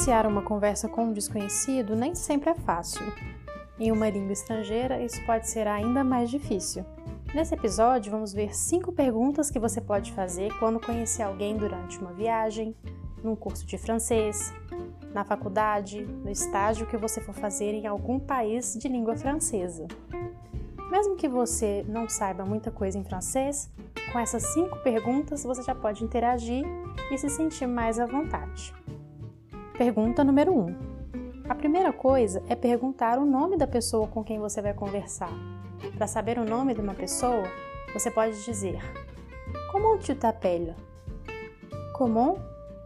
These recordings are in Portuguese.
Iniciar uma conversa com um desconhecido nem sempre é fácil. Em uma língua estrangeira, isso pode ser ainda mais difícil. Nesse episódio, vamos ver cinco perguntas que você pode fazer quando conhecer alguém durante uma viagem, num curso de francês, na faculdade, no estágio que você for fazer em algum país de língua francesa. Mesmo que você não saiba muita coisa em francês, com essas cinco perguntas você já pode interagir e se sentir mais à vontade. Pergunta número 1. Um. A primeira coisa é perguntar o nome da pessoa com quem você vai conversar. Para saber o nome de uma pessoa, você pode dizer: Comment tu t'appelles? Comment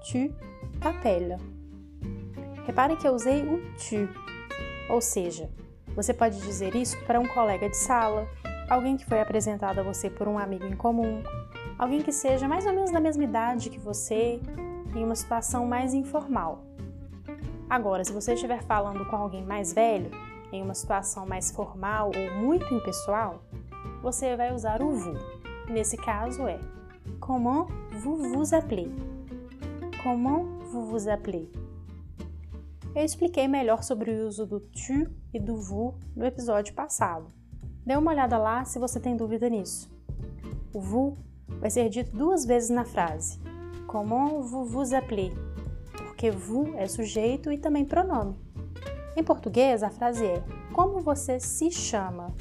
tu t'appelles? Repare que eu usei o tu, ou seja, você pode dizer isso para um colega de sala, alguém que foi apresentado a você por um amigo em comum, alguém que seja mais ou menos da mesma idade que você, em uma situação mais informal. Agora, se você estiver falando com alguém mais velho, em uma situação mais formal ou muito impessoal, você vai usar o vous. Nesse caso é Comment vous vous appelez? Comment vous vous appelez? Eu expliquei melhor sobre o uso do tu e do vous no episódio passado. Dê uma olhada lá se você tem dúvida nisso. O vous vai ser dito duas vezes na frase. Comment vous vous appelez? porque vous é sujeito e também pronome. Em português, a frase é como você se chama.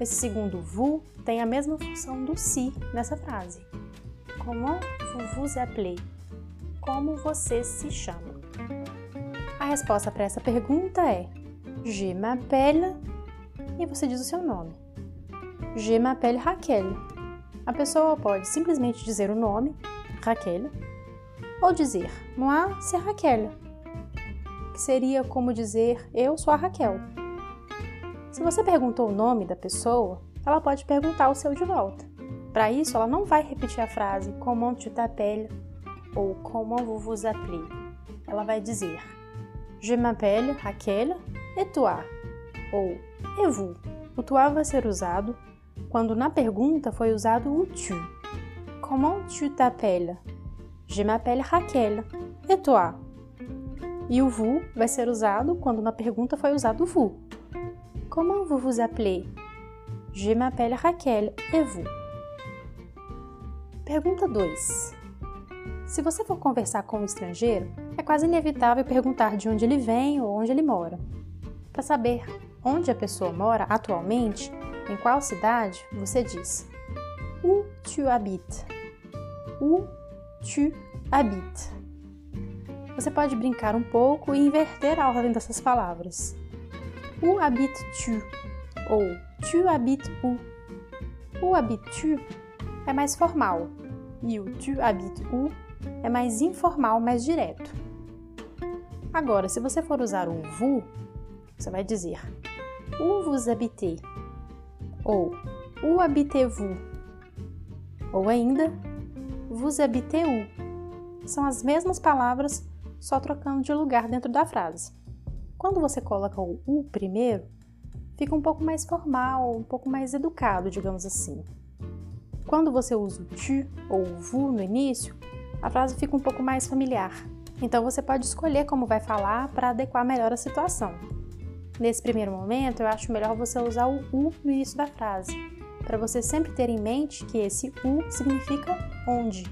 Esse segundo vous tem a mesma função do si nessa frase. Comment vous vous appelez? Como você se chama? A resposta para essa pergunta é Je m'appelle e você diz o seu nome. Je m'appelle Raquel. A pessoa pode simplesmente dizer o nome, Raquel, ou dizer Moi, c'est Raquel, que seria como dizer Eu sou a Raquel. Se você perguntou o nome da pessoa, ela pode perguntar o seu de volta. Para isso, ela não vai repetir a frase Comment tu t'appelles ou Comment vous vous appelez. Ela vai dizer Je m'appelle Raquel et toi ou Et vous. O toi vai ser usado quando na pergunta foi usado o tu. Comment tu t'appelles? Je m'appelle Raquel. Et toi? E o vous vai ser usado quando na pergunta foi usado vous. Comment vous vous appelez? Je m'appelle Raquel. Et vous? Pergunta 2. Se você for conversar com um estrangeiro, é quase inevitável perguntar de onde ele vem ou onde ele mora. Para saber onde a pessoa mora atualmente, em qual cidade, você diz Où tu habites? Où tu habites. Você pode brincar um pouco e inverter a ordem dessas palavras. Où habites-tu? Ou tu habites où? O habites-tu é mais formal e o tu habites où é mais informal, mais direto. Agora, se você for usar o vous, você vai dizer Où vous habitez? Ou Où habitez-vous? Ou ainda vous habitez où? São as mesmas palavras, só trocando de lugar dentro da frase. Quando você coloca o u primeiro, fica um pouco mais formal, um pouco mais educado, digamos assim. Quando você usa o tu ou o vous no início, a frase fica um pouco mais familiar. Então você pode escolher como vai falar para adequar melhor a situação. Nesse primeiro momento, eu acho melhor você usar o u no início da frase, para você sempre ter em mente que esse u significa onde.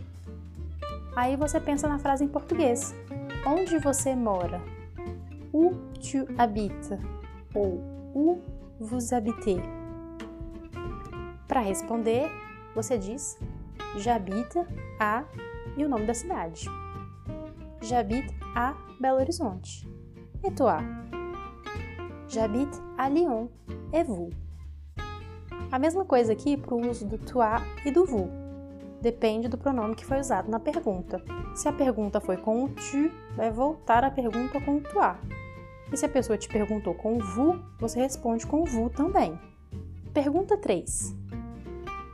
Aí você pensa na frase em português: Onde você mora? Où tu habites? Ou où vous habitez? Para responder, você diz J'habite a e o nome da cidade. J'habite a Belo Horizonte. E toi? J'habite à Lyon. Et vous? A mesma coisa aqui para o uso do toi e do vous. Depende do pronome que foi usado na pergunta. Se a pergunta foi com o tu, vai voltar a pergunta com o toi. E se a pessoa te perguntou com o vous, você responde com o vous também. Pergunta 3.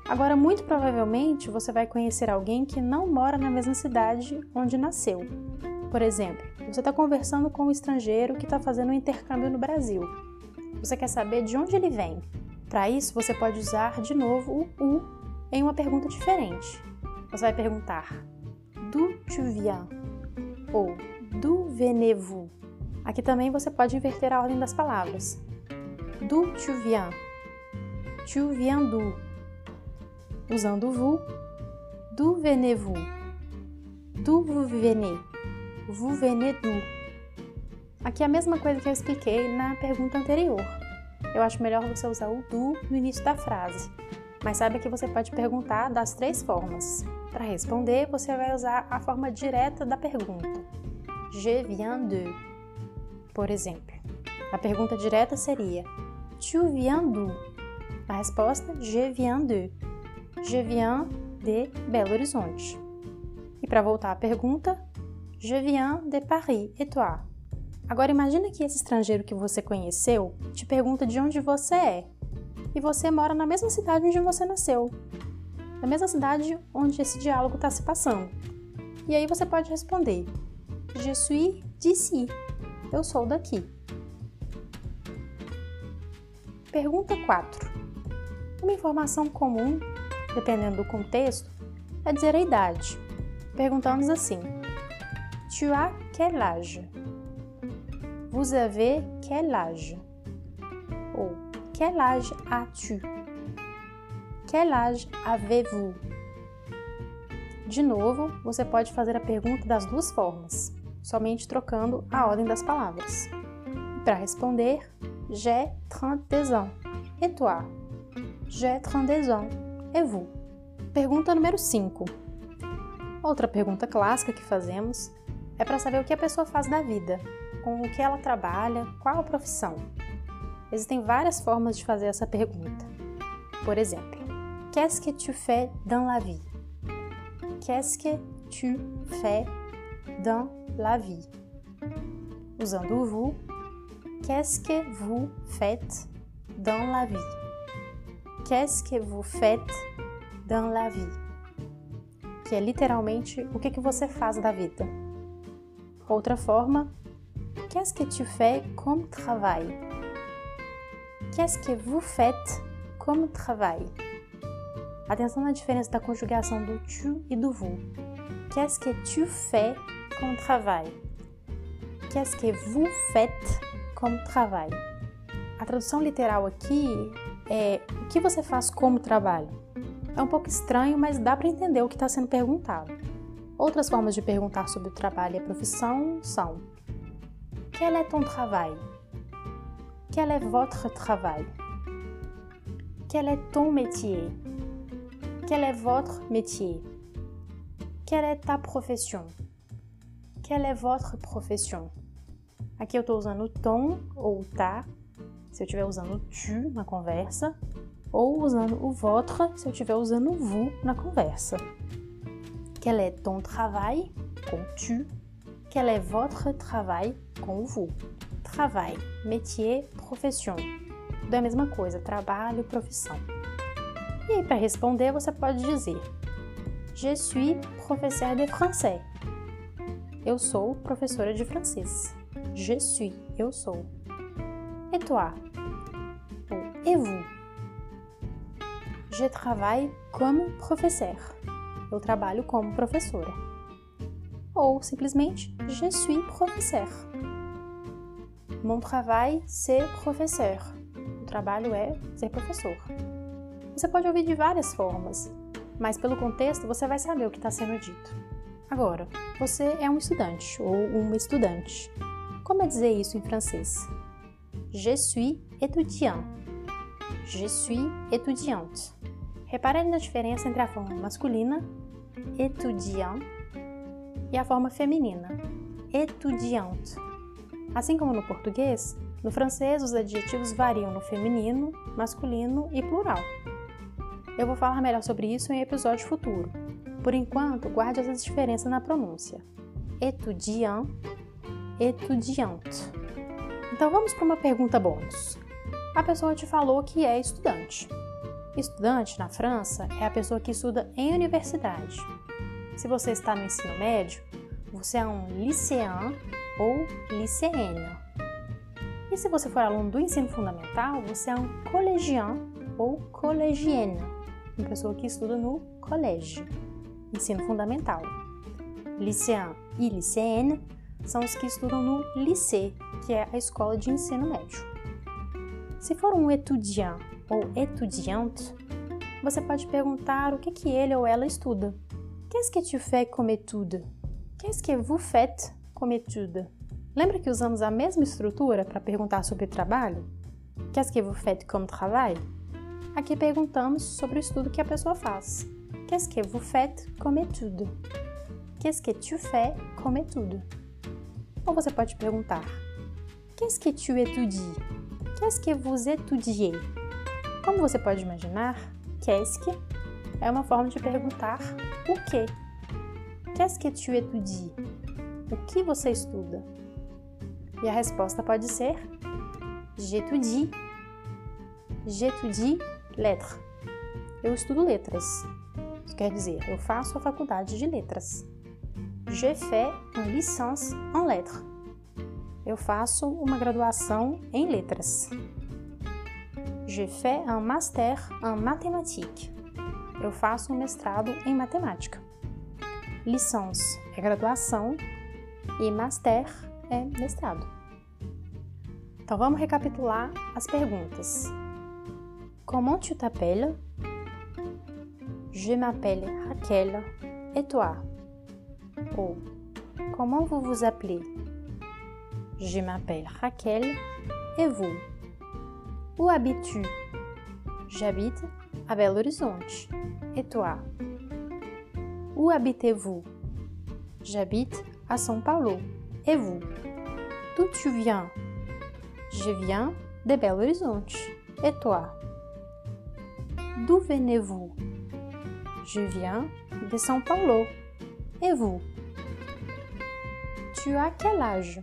Agora, muito provavelmente, você vai conhecer alguém que não mora na mesma cidade onde nasceu. Por exemplo, você está conversando com um estrangeiro que está fazendo um intercâmbio no Brasil. Você quer saber de onde ele vem. Para isso, você pode usar de novo o u em uma pergunta diferente. Você vai perguntar D'où tu viens? Ou D'où venez-vous? Aqui também você pode inverter a ordem das palavras. D'où tu viens? Tu viens d'où? Usando vous, d'où venez-vous? D'où vous venez? Vous venez d'où? Aqui é a mesma coisa que eu expliquei na pergunta anterior. Eu acho melhor você usar o do no início da frase. Mas saiba que você pode perguntar das três formas. Para responder, você vai usar a forma direta da pergunta. Je viens de. Por exemplo, a pergunta direta seria: Tu viens d'où? A resposta: Je viens de. Je viens de Belo Horizonte. E para voltar à pergunta: Je viens de Paris. Et toi? Agora imagine que esse estrangeiro que você conheceu te pergunta de onde você é. E você mora na mesma cidade onde você nasceu. Na mesma cidade onde esse diálogo está se passando. E aí você pode responder: Je suis d'ici. Eu sou daqui. Pergunta 4. Uma informação comum, dependendo do contexto, é dizer a idade. Perguntamos assim: Tu as quel âge? Vous avez quel âge? Ou quel âge as-tu? Quel âge avez-vous? De novo, você pode fazer a pergunta das duas formas, somente trocando a ordem das palavras. Para responder, j'ai 32 ans. Et toi? J'ai 32 ans. Et vous? Pergunta número 5. Outra pergunta clássica que fazemos é para saber o que a pessoa faz da vida com o que ela trabalha, qual a profissão. Existem várias formas de fazer essa pergunta. Por exemplo, Qu'est-ce que tu fais dans la vie? Qu'est-ce que tu fais dans la vie? Usando o vous, Qu'est-ce que vous faites dans la vie? Qu'est-ce que vous faites dans la vie? Que é literalmente o que, que você faz da vida. Outra forma Qu'est-ce que tu fais comme travail? Qu'est-ce que vous faites comme travail? Atenção na diferença da conjugação do tu e do vous. Qu'est-ce que tu fais comme travail? Qu'est-ce que vous faites comme travail? A tradução literal aqui é o que você faz como trabalho. É um pouco estranho, mas dá para entender o que está sendo perguntado. Outras formas de perguntar sobre o trabalho e a profissão são Quel est ton travail? Quel est votre travail? Quel est ton métier? Quel est votre métier? Quelle est ta profession? Quelle est votre profession? Aqui eu estou usando o tom ou o tá, se eu usando tu na conversa, ou usando o votre se eu estiver usando vous na conversa. Quel est ton travail? Com tu. Quel est votre travail? com vous. Travail, métier, profession. Tudo é a mesma coisa, trabalho, profissão. E aí, para responder, você pode dizer: Je suis professeur de français. Eu sou professora de francês. Je suis, eu sou. Et toi? Ou et vous? Je travaille comme professeur. Eu trabalho como professora. Ou simplesmente Je suis professeur. Mon travail, c'est professeur. O trabalho é ser professor. Você pode ouvir de várias formas, mas pelo contexto você vai saber o que está sendo dito. Agora, você é um estudante ou uma estudante. Como é dizer isso em francês? Je suis étudiant. Je suis étudiante. Reparem na diferença entre a forma masculina, étudiant, e a forma feminina, étudiante. Assim como no português, no francês os adjetivos variam no feminino, masculino e plural. Eu vou falar melhor sobre isso em episódio futuro. Por enquanto, guarde essas diferenças na pronúncia. Étudiant, étudiante. Então vamos para uma pergunta bônus. A pessoa te falou que é estudante. Estudante na França é a pessoa que estuda em universidade. Se você está no ensino médio, você é um lycéen ou lycéenne. E se você for aluno do ensino fundamental, você é um colégien ou collégienne, uma pessoa que estuda no colégio, ensino fundamental. Lycéen e lycéenne são os que estudam no lycée, que é a escola de ensino médio. Se for um étudiant ou étudiante, você pode perguntar o que, que ele ou ela estuda. Qu'est-ce que tu fais comme étude? Qu'est-ce que vous faites comme étude? Lembra que usamos a mesma estrutura para perguntar sobre trabalho? Qu'est-ce que vous faites comme travail? Aqui perguntamos sobre o estudo que a pessoa faz. Qu'est-ce que vous faites comme étude? Qu'est-ce que tu fais comme étude? Ou você pode perguntar: Qu'est-ce que tu étudies? Qu'est-ce que vous étudiez? Como você pode imaginar, qu'est-ce que é uma forma de perguntar o que. Qu'est-ce que tu étudies? O que você estuda? E a resposta pode ser J'étudie. J'étudie lettres. Eu estudo letras. Isso quer dizer, eu faço a faculdade de letras. Je fais une licence en lettres. Eu faço uma graduação em letras. Je fais un master en mathématiques. Eu faço um mestrado em matemática. Licence é graduação e master é mestrado. Então vamos recapitular as perguntas. Comment tu t'appelles? Je m'appelle Raquel. Et toi? Ou Comment vous vous appelez? Je m'appelle Raquel. Et vous? Où habites-tu? J'habite à Belo Horizonte. Et toi? Où habitez-vous? J'habite à São Paulo. Et vous? D'où tu viens? Je viens de Belo Horizonte. Et toi? D'où venez-vous? Je viens de São Paulo. Et vous? Tu as quel âge?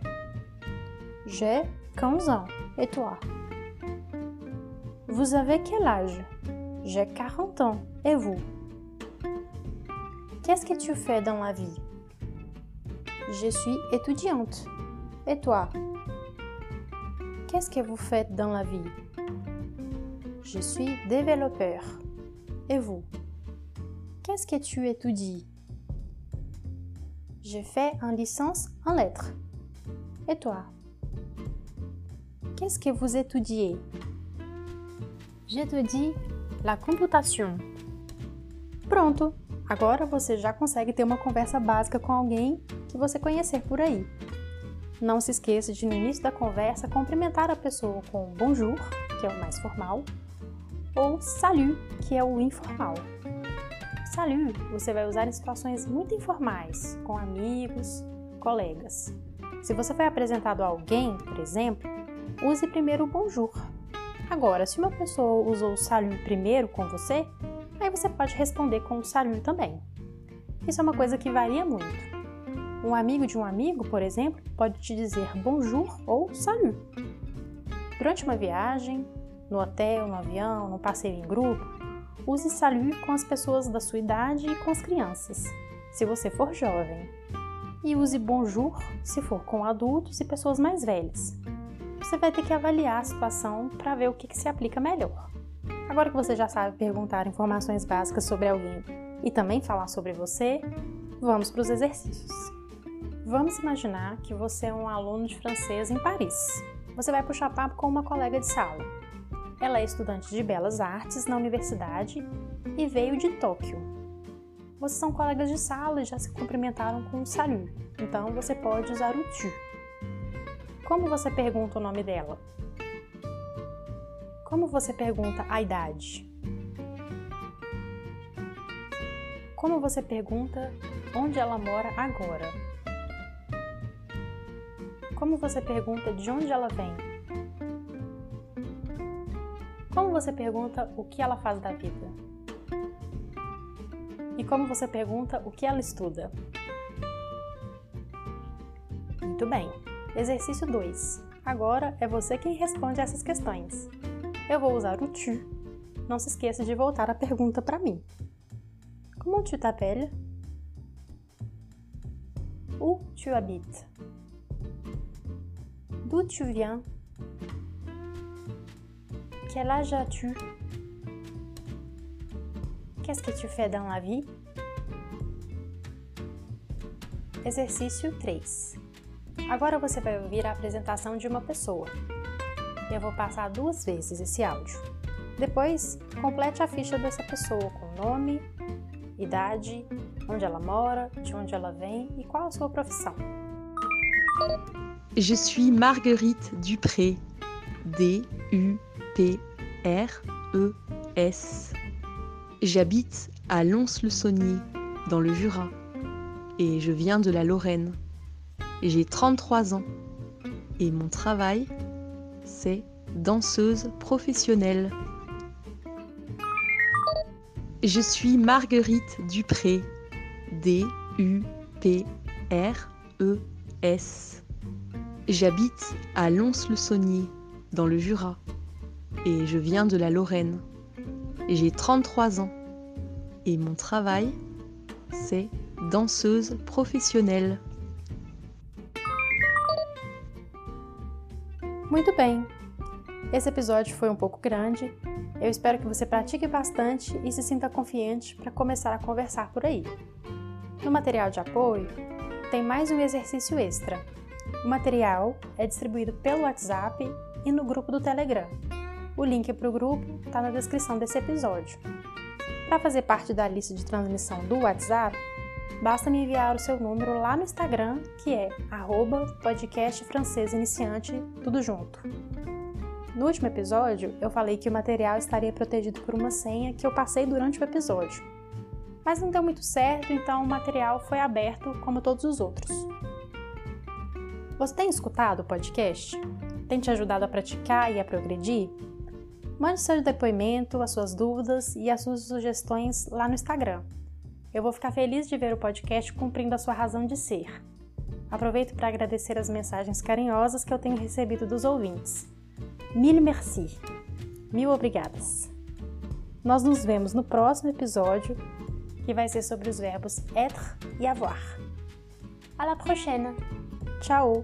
J'ai 15 ans. Et toi? Vous avez quel âge? J'ai 40 ans. Et vous? Qu'est-ce que tu fais dans la vie? Je suis étudiante. Et toi? Qu'est-ce que vous faites dans la vie? Je suis développeur. Et vous? Qu'est-ce que tu étudies? Je fais une licence en lettres. Et toi? Qu'est-ce que vous étudiez? J'étudie la computation. Pronto! Agora você já consegue ter uma conversa básica com alguém que você conhecer por aí. Não se esqueça de, no início da conversa, cumprimentar a pessoa com bonjour, que é o mais formal, ou salut, que é o informal. Salut você vai usar em situações muito informais, com amigos, colegas. Se você foi apresentado a alguém, por exemplo, use primeiro o bonjour. Agora, se uma pessoa usou o primeiro com você, aí você pode responder com o também. Isso é uma coisa que varia muito. Um amigo de um amigo, por exemplo, pode te dizer bonjour ou salut. Durante uma viagem, no hotel, no avião, no passeio em grupo, use salut com as pessoas da sua idade e com as crianças, se você for jovem. E use bonjour se for com adultos e pessoas mais velhas. Você vai ter que avaliar a situação para ver o que, que se aplica melhor. Agora que você já sabe perguntar informações básicas sobre alguém e também falar sobre você, vamos para os exercícios. Vamos imaginar que você é um aluno de francês em Paris. Você vai puxar papo com uma colega de sala. Ela é estudante de belas artes na universidade e veio de Tóquio. Vocês são colegas de sala e já se cumprimentaram com o salut, então você pode usar o tu. Como você pergunta o nome dela? Como você pergunta a idade? Como você pergunta onde ela mora agora? Como você pergunta de onde ela vem? Como você pergunta o que ela faz da vida? E como você pergunta o que ela estuda? Muito bem. Exercício 2. Agora é você quem responde essas questões eu vou usar o tu. Não se esqueça de voltar a pergunta para mim. Comment tu t'appelles? Où tu habites? D'où tu viens? Quel âge as-tu? Qu'est-ce que tu fais dans la vie? Exercício 3. Agora você vai ouvir a apresentação de uma pessoa. Eu vou passar duas vezes esse áudio. Depois, complete a ficha dessa pessoa com nome, idade, onde ela mora, de onde ela vem e qual a sua profissão. Je suis Marguerite Dupré. D-U-P-R-E-S. J'habite à Lons-le-Saunier, dans le Jura. Et je viens de la Lorraine. J'ai 33 ans. Et mon travail, c'est danseuse professionnelle. Je suis Marguerite Dupré. D-U-P-R-E-S. J'habite à Lons-le-Saunier, dans le Jura. Et je viens de la Lorraine. J'ai 33 ans. Et mon travail, c'est danseuse professionnelle. Muito bem! Esse episódio foi um pouco grande. Eu espero que você pratique bastante e se sinta confiante para começar a conversar por aí. No material de apoio, tem mais um exercício extra. O material é distribuído pelo WhatsApp e no grupo do Telegram. O link para o grupo está na descrição desse episódio. Para fazer parte da lista de transmissão do WhatsApp, basta me enviar o seu número lá no Instagram, que é @podcastfrancesiniciante tudo junto. No último episódio, eu falei que o material estaria protegido por uma senha que eu passei durante o episódio. Mas não deu muito certo, então o material foi aberto como todos os outros. Você tem escutado o podcast? Tem te ajudado a praticar e a progredir? Mande seu depoimento, as suas dúvidas e as suas sugestões lá no Instagram. Eu vou ficar feliz de ver o podcast cumprindo a sua razão de ser. Aproveito para agradecer as mensagens carinhosas que eu tenho recebido dos ouvintes. Mille merci. Mil obrigadas. Nós nos vemos no próximo episódio, que vai ser sobre os verbos être e avoir. À la prochaine. Tchau.